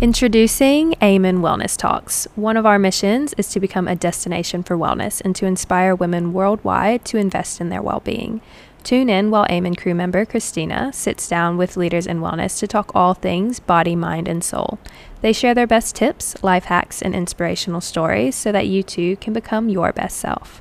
Introducing Amen Wellness Talks. One of our missions is to become a destination for wellness and to inspire women worldwide to invest in their well being. Tune in while Amen crew member Christina sits down with leaders in wellness to talk all things body, mind, and soul. They share their best tips, life hacks, and inspirational stories so that you too can become your best self.